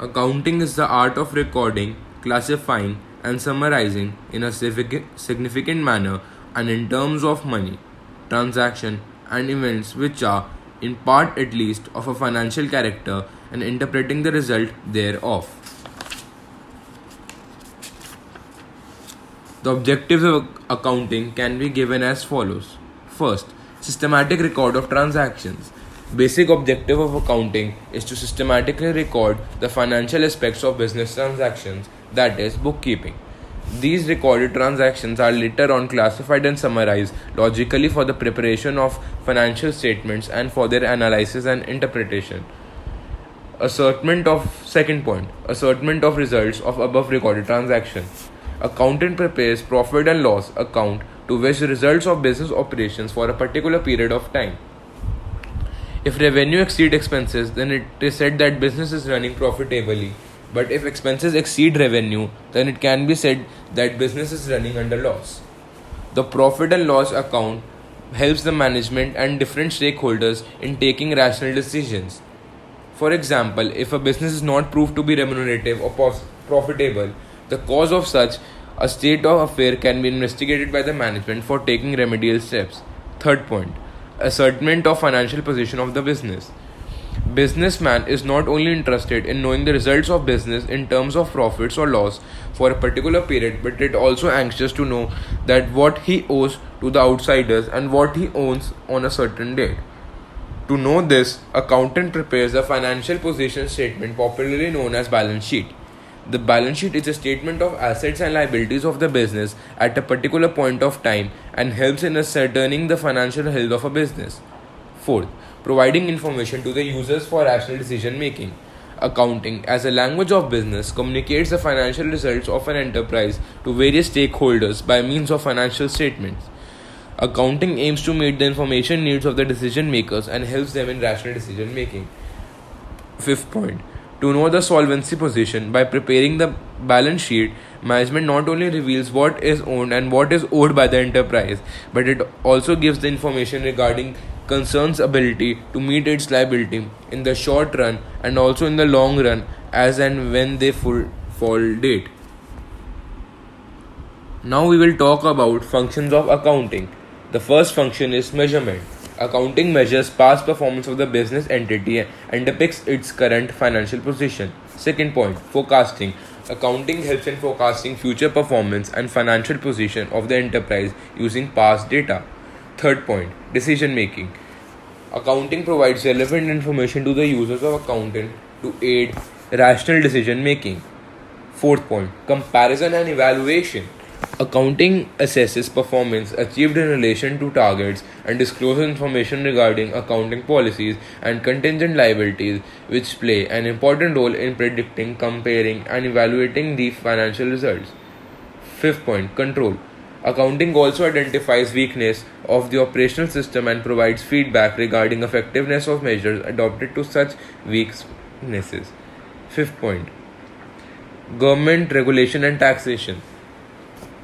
Accounting is the art of recording, classifying, and summarizing in a significant manner and in terms of money, transaction, and events which are, in part at least, of a financial character and interpreting the result thereof. The objectives of accounting can be given as follows. First, systematic record of transactions. Basic objective of accounting is to systematically record the financial aspects of business transactions, that is, bookkeeping. These recorded transactions are later on classified and summarized logically for the preparation of financial statements and for their analysis and interpretation. Assertment of second point assertment of results of above recorded transactions. Accountant prepares profit and loss account to which results of business operations for a particular period of time. If revenue exceed expenses, then it is said that business is running profitably. But if expenses exceed revenue, then it can be said that business is running under loss. The profit and loss account helps the management and different stakeholders in taking rational decisions. For example, if a business is not proved to be remunerative or pos- profitable, the cause of such a state of affair can be investigated by the management for taking remedial steps. Third point ascertainment of financial position of the business. Businessman is not only interested in knowing the results of business in terms of profits or loss for a particular period, but it also anxious to know that what he owes to the outsiders and what he owns on a certain date. To know this, accountant prepares a financial position statement popularly known as balance sheet. The balance sheet is a statement of assets and liabilities of the business at a particular point of time and helps in ascertaining the financial health of a business. Fourth, providing information to the users for rational decision making. Accounting, as a language of business, communicates the financial results of an enterprise to various stakeholders by means of financial statements. Accounting aims to meet the information needs of the decision makers and helps them in rational decision making. Fifth point to know the solvency position by preparing the balance sheet, management not only reveals what is owned and what is owed by the enterprise, but it also gives the information regarding concern's ability to meet its liability in the short run and also in the long run as and when they full fall date. Now we will talk about functions of accounting. The first function is measurement. Accounting measures past performance of the business entity and depicts its current financial position. Second point, forecasting. Accounting helps in forecasting future performance and financial position of the enterprise using past data. Third point, decision making. Accounting provides relevant information to the users of accounting to aid rational decision making. Fourth point, comparison and evaluation. Accounting assesses performance achieved in relation to targets and discloses information regarding accounting policies and contingent liabilities, which play an important role in predicting, comparing, and evaluating the financial results. Fifth point control. Accounting also identifies weakness of the operational system and provides feedback regarding effectiveness of measures adopted to such weaknesses. Fifth point government regulation and taxation.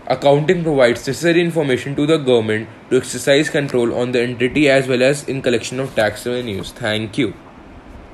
Accounting provides necessary information to the government to exercise control on the entity as well as in collection of tax revenues. Thank you.